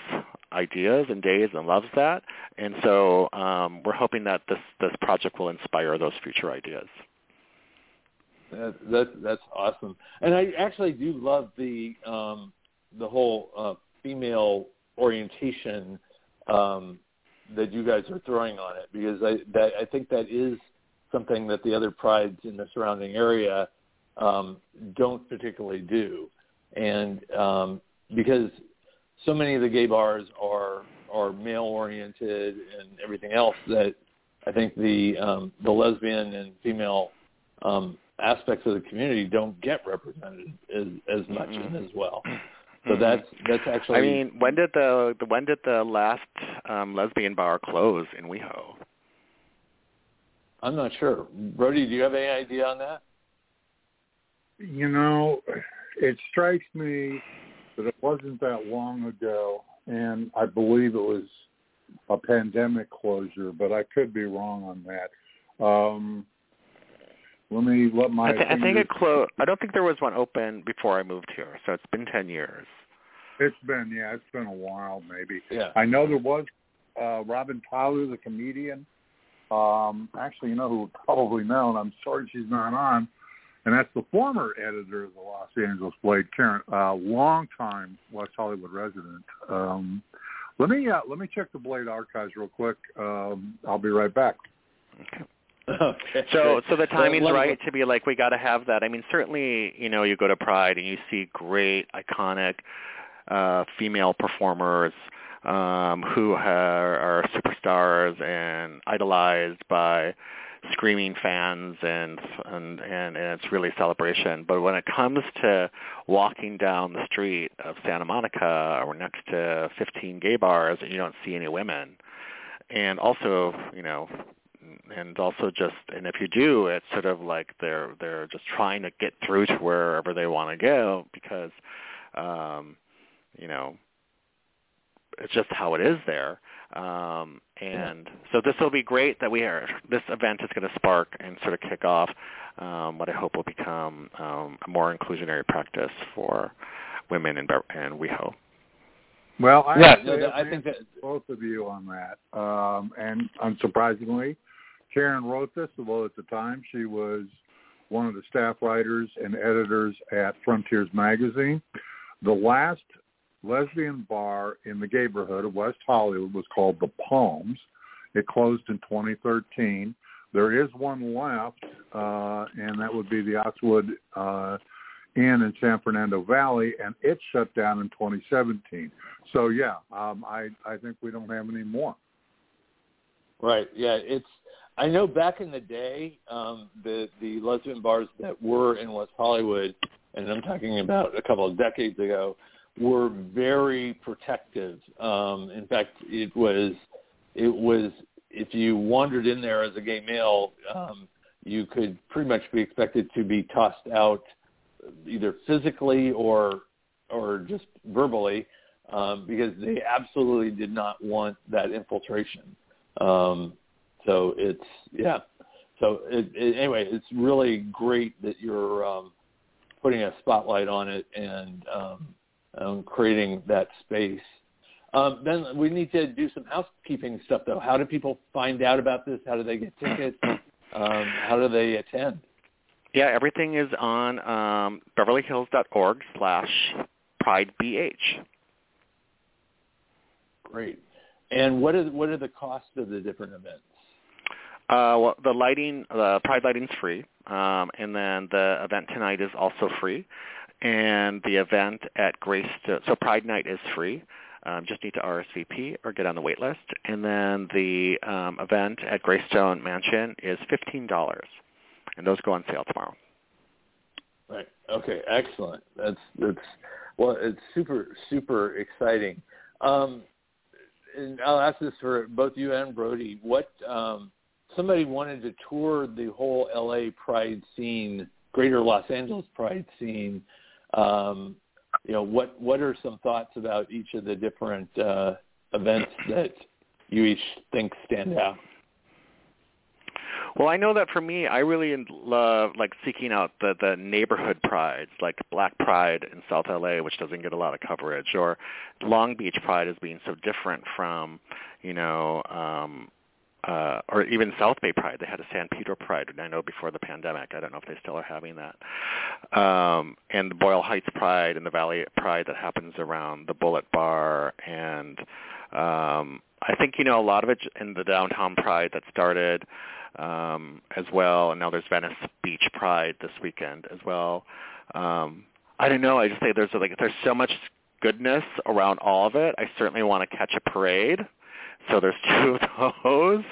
ideas and days and loves that. And so um, we're hoping that this, this project will inspire those future ideas. That, that that's awesome, and I actually do love the um, the whole uh, female orientation um, that you guys are throwing on it because I that I think that is something that the other prides in the surrounding area um, don't particularly do, and um, because so many of the gay bars are are male oriented and everything else that I think the um, the lesbian and female um, aspects of the community don't get represented as as much Mhm. as well. So mm-hmm. that's that's actually. I mean, when did the, the when did the last um, lesbian bar close in WeHo? I'm not sure. Brody, do you have any idea on that? You know, it strikes me that it wasn't that long ago, and I believe it was a pandemic closure, but I could be wrong on that. Um, let me let my. I, th- I think it closed. I don't think there was one open before I moved here, so it's been ten years. It's been yeah, it's been a while maybe. Yeah. I know there was uh Robin Tyler, the comedian. Um actually you know who would probably know and I'm sorry she's not on. And that's the former editor of the Los Angeles Blade, Karen, uh long time West Hollywood resident. Um let me uh, let me check the Blade archives real quick. Um I'll be right back. Okay. Okay. So so the timing's well, right to be like we got to have that. I mean, certainly, you know, you go to Pride and you see great, iconic uh, female performers um, who are, are superstars and idolized by screaming fans and, and and and it's really celebration. But when it comes to walking down the street of Santa Monica or next to 15 gay bars and you don't see any women and also you know and also just and if you do it's sort of like they're they're just trying to get through to wherever they want to go because um you know, it's just how it is there. Um, and so this will be great that we are, this event is going to spark and sort of kick off um, what I hope will become um, a more inclusionary practice for women in, in WeHo. Well, I, yeah, no, I think that both of you on that, um, and unsurprisingly, Karen wrote this. Although at the time she was one of the staff writers and editors at Frontiers Magazine. The last lesbian bar in the neighborhood of West Hollywood was called the Palms. It closed in 2013. There is one left, uh, and that would be the Oxwood uh, Inn in San Fernando Valley, and it shut down in 2017. So yeah, um, I I think we don't have any more. Right. Yeah. It's. I know back in the day, um, the the lesbian bars that were in West Hollywood, and I'm talking about a couple of decades ago, were very protective. Um, in fact, it was it was if you wandered in there as a gay male, um, you could pretty much be expected to be tossed out either physically or or just verbally um, because they absolutely did not want that infiltration. Um, so it's yeah. So it, it, anyway, it's really great that you're um, putting a spotlight on it and um, um, creating that space. Um, then we need to do some housekeeping stuff, though. How do people find out about this? How do they get tickets? Um, how do they attend? Yeah, everything is on um, beverlyhills.org slash pridebh. Great. And what is what are the costs of the different events? Uh, well, the lighting, the Pride lighting's free, um, and then the event tonight is also free and the event at Greystone. So Pride Night is free. Um, just need to RSVP or get on the wait list. And then the um, event at Greystone Mansion is fifteen dollars, and those go on sale tomorrow. Right. Okay. Excellent. That's that's well, it's super super exciting. Um, and I'll ask this for both you and Brody. What um, somebody wanted to tour the whole LA Pride scene, Greater Los Angeles Pride scene um, you know, what what are some thoughts about each of the different uh, events that you each think stand out? Well, I know that for me, I really love like seeking out the the neighborhood prides, like Black Pride in South LA, which doesn't get a lot of coverage, or Long Beach Pride as being so different from, you know, um, uh, or even South Bay Pride. They had a San Pedro Pride, I know before the pandemic. I don't know if they still are having that. Um, and the Boyle Heights Pride and the Valley Pride that happens around the Bullet Bar. And um, I think, you know, a lot of it in the Downtown Pride that started um, as well. And now there's Venice Beach Pride this weekend as well. Um, I don't know. I just say there's like there's so much goodness around all of it. I certainly want to catch a parade so there's two of those,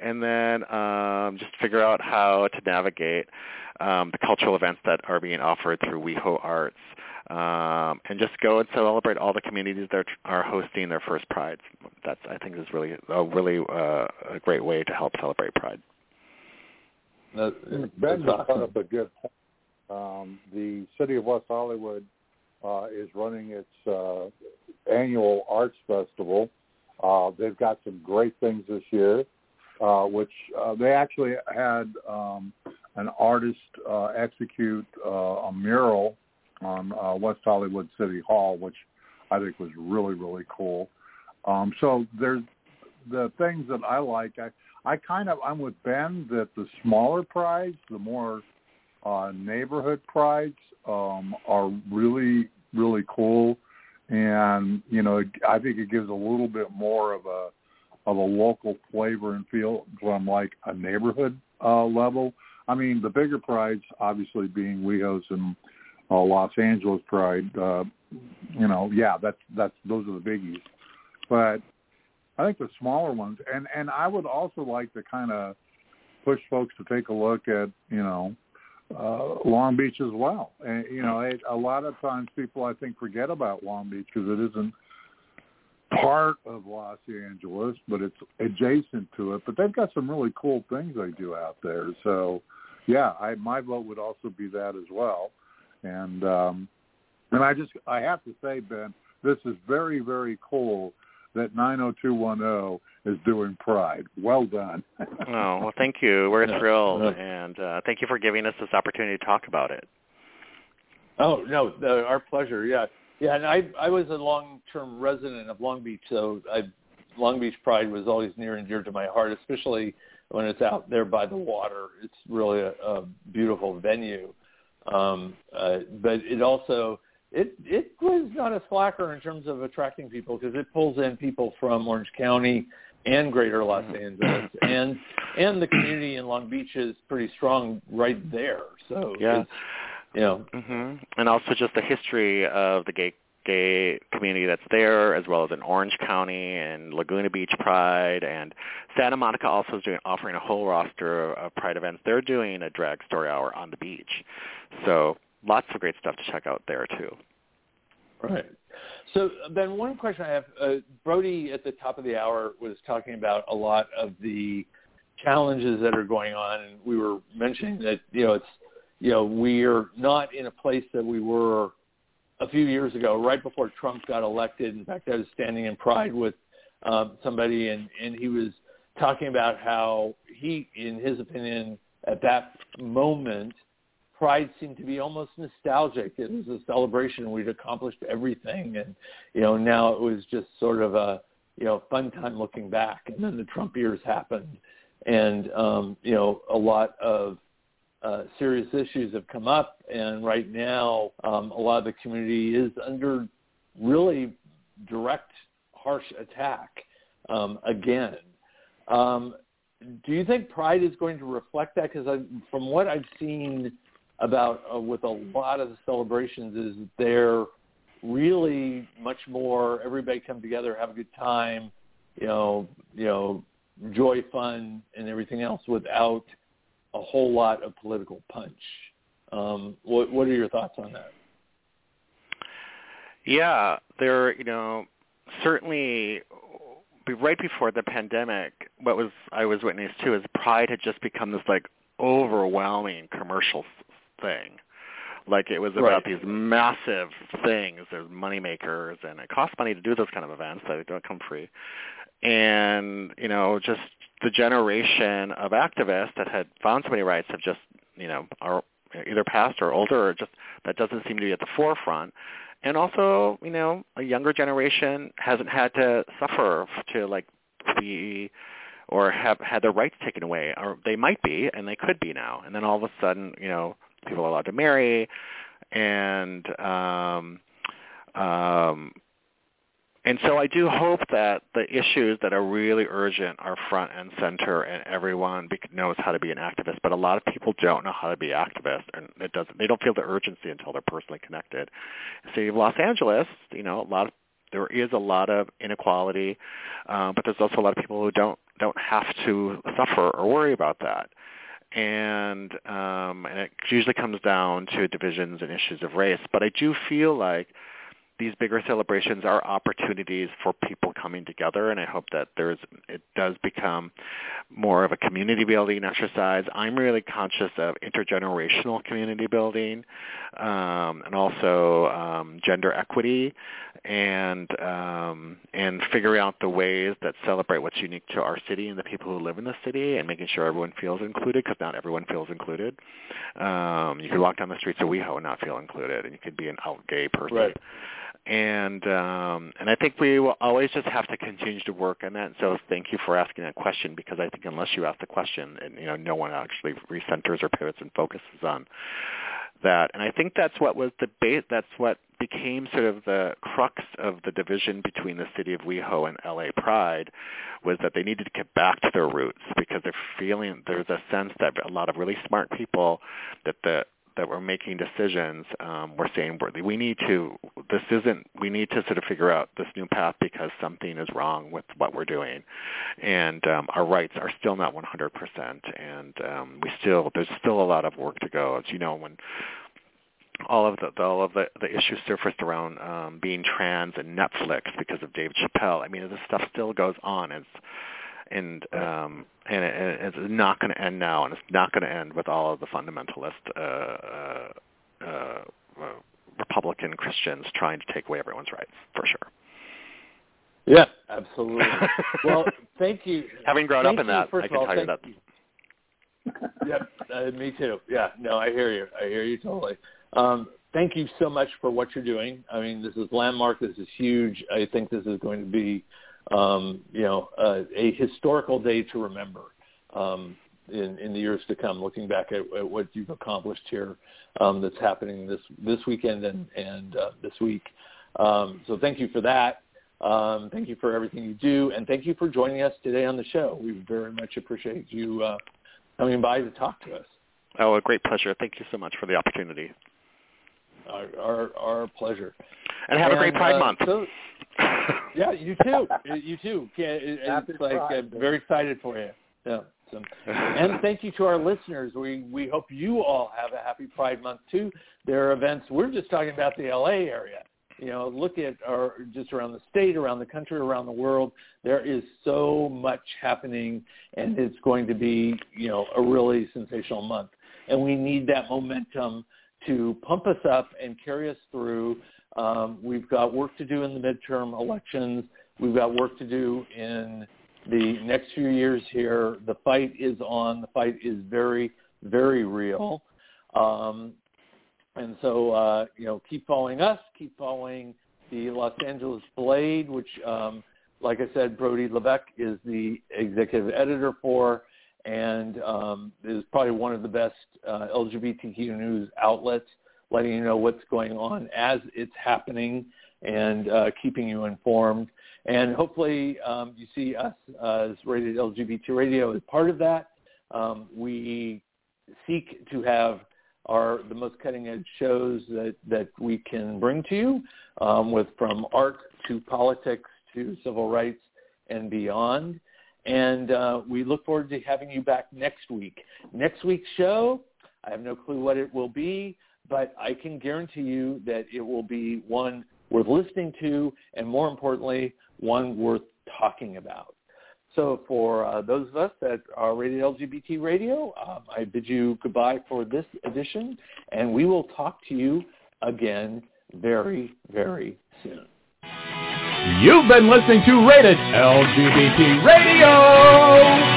and then um, just figure out how to navigate um, the cultural events that are being offered through WeHo Arts. Um, and just go and celebrate all the communities that are hosting their first prides. That's I think is really a really uh, a great way to help celebrate Pride. That, ben brought up a good point. Um, the city of West Hollywood uh, is running its uh, annual arts festival. Uh, they've got some great things this year, uh, which uh, they actually had um, an artist uh, execute uh, a mural on uh, West Hollywood City Hall, which I think was really really cool. Um, so there's the things that I like. I I kind of I'm with Ben that the smaller prides, the more uh, neighborhood prides, um, are really really cool, and you know I think it gives a little bit more of a of a local flavor and feel from like a neighborhood uh, level. I mean, the bigger prides, obviously being WeHo's and uh, Los Angeles Pride, uh, you know, yeah, that's that's those are the biggies. But I think the smaller ones, and and I would also like to kind of push folks to take a look at you know uh, Long Beach as well. And you know, it, a lot of times people I think forget about Long Beach because it isn't part of Los Angeles, but it's adjacent to it. But they've got some really cool things they do out there. So, yeah, I my vote would also be that as well. And um, and I just I have to say, Ben, this is very very cool that 90210 is doing Pride. Well done. oh, well, thank you. We're thrilled, and uh, thank you for giving us this opportunity to talk about it. Oh no, uh, our pleasure. Yeah, yeah. And I I was a long-term resident of Long Beach, so I Long Beach Pride was always near and dear to my heart, especially when it's out there by the water. It's really a, a beautiful venue, um, uh, but it also it it was not a slacker in terms of attracting people because it pulls in people from Orange County and Greater Los mm-hmm. Angeles, and and the community in Long Beach is pretty strong right there. So yeah, you know, hmm and also just the history of the gay gay community that's there, as well as in Orange County and Laguna Beach Pride, and Santa Monica also is doing offering a whole roster of Pride events. They're doing a drag story hour on the beach, so lots of great stuff to check out there too. Right. So then one question I have, uh, Brody at the top of the hour was talking about a lot of the challenges that are going on, and we were mentioning that you know it's you know we're not in a place that we were a few years ago, right before Trump got elected. In fact, I was standing in Pride with um, somebody, and and he was talking about how he, in his opinion, at that moment Pride seemed to be almost nostalgic. It was a celebration. We'd accomplished everything, and you know now it was just sort of a you know fun time looking back. And then the Trump years happened, and um, you know a lot of uh, serious issues have come up, and right now um, a lot of the community is under really direct, harsh attack um, again. Um, do you think Pride is going to reflect that? Because from what I've seen about uh, with a lot of the celebrations is they're really much more everybody come together, have a good time, you know, you know, joy, fun, and everything else without a whole lot of political punch. Um, what, what are your thoughts on that? Yeah, there, you know, certainly right before the pandemic, what was I was witness to is Pride had just become this like overwhelming commercial thing. Like it was about right. these massive things. There's money makers, and it costs money to do those kind of events. They don't come free. And you know, just the generation of activists that had found so many rights have just you know are either past or older, or just that doesn't seem to be at the forefront. And also, you know, a younger generation hasn't had to suffer to like be or have had their rights taken away, or they might be, and they could be now. And then all of a sudden, you know, people are allowed to marry, and um, um, and so I do hope that the issues that are really urgent are front and center, and everyone knows how to be an activist. But a lot of people don't know how to be activists, and it doesn't. They don't feel the urgency until they're personally connected. City of Los Angeles, you know, a lot of there is a lot of inequality, uh, but there's also a lot of people who don't don't have to suffer or worry about that and um, and it usually comes down to divisions and issues of race. But I do feel like these bigger celebrations are opportunities for people coming together and I hope that there's it does become more of a community building exercise. I'm really conscious of intergenerational community building um, and also um, gender equity and um, and figuring out the ways that celebrate what's unique to our city and the people who live in the city and making sure everyone feels included because not everyone feels included. Um, you could walk down the streets of WeHo and not feel included and you could be an out gay person. Right and um, and I think we will always just have to continue to work on that. And so thank you for asking that question because I think unless you ask the question, and you know, no one actually recenters or pivots and focuses on that. And I think that's what was the base. That's what became sort of the crux of the division between the city of WeHo and LA Pride was that they needed to get back to their roots because they're feeling there's a sense that a lot of really smart people that the that we're making decisions, um, we're saying we need to. This isn't. We need to sort of figure out this new path because something is wrong with what we're doing, and um, our rights are still not 100%. And um, we still there's still a lot of work to go. As you know, when all of the, the all of the, the issues surfaced around um, being trans and Netflix because of Dave Chappelle. I mean, this stuff still goes on. It's and um, and, it, it's not going to end now, and it's not going to end with all of the fundamentalist uh, uh, uh, Republican Christians trying to take away everyone's rights, for sure. Yeah, absolutely. well, thank you. Having grown thank up in that, I can all, tell you that. yep, uh, me too. Yeah, no, I hear you. I hear you totally. Um, thank you so much for what you're doing. I mean, this is landmark. This is huge. I think this is going to be um, you know, uh, a historical day to remember um, in, in the years to come. Looking back at, at what you've accomplished here, um, that's happening this this weekend and and uh, this week. Um, so thank you for that. Um, thank you for everything you do, and thank you for joining us today on the show. We very much appreciate you uh, coming by to talk to us. Oh, a great pleasure. Thank you so much for the opportunity. Our, our, our pleasure. And have and, a great Pride uh, Month. So, yeah, you too. You too. It, it's like uh, very excited for you. Yeah. So, and thank you to our listeners. We we hope you all have a happy Pride Month too. There are events. We're just talking about the LA area. You know, look at our just around the state, around the country, around the world. There is so much happening, and it's going to be you know a really sensational month. And we need that momentum to pump us up and carry us through um, we've got work to do in the midterm elections. We've got work to do in the next few years here. The fight is on. The fight is very, very real. Um, and so, uh, you know, keep following us. Keep following the Los Angeles Blade, which, um, like I said, Brody Levesque is the executive editor for and um, is probably one of the best uh, LGBTQ news outlets letting you know what's going on as it's happening and uh, keeping you informed. And hopefully um, you see us as Rated LGBT Radio as part of that. Um, we seek to have our the most cutting edge shows that, that we can bring to you um, with from art to politics to civil rights and beyond. And uh, we look forward to having you back next week. Next week's show, I have no clue what it will be but I can guarantee you that it will be one worth listening to and more importantly, one worth talking about. So for uh, those of us that are rated LGBT radio, um, I bid you goodbye for this edition, and we will talk to you again very, very soon. You've been listening to Rated LGBT Radio.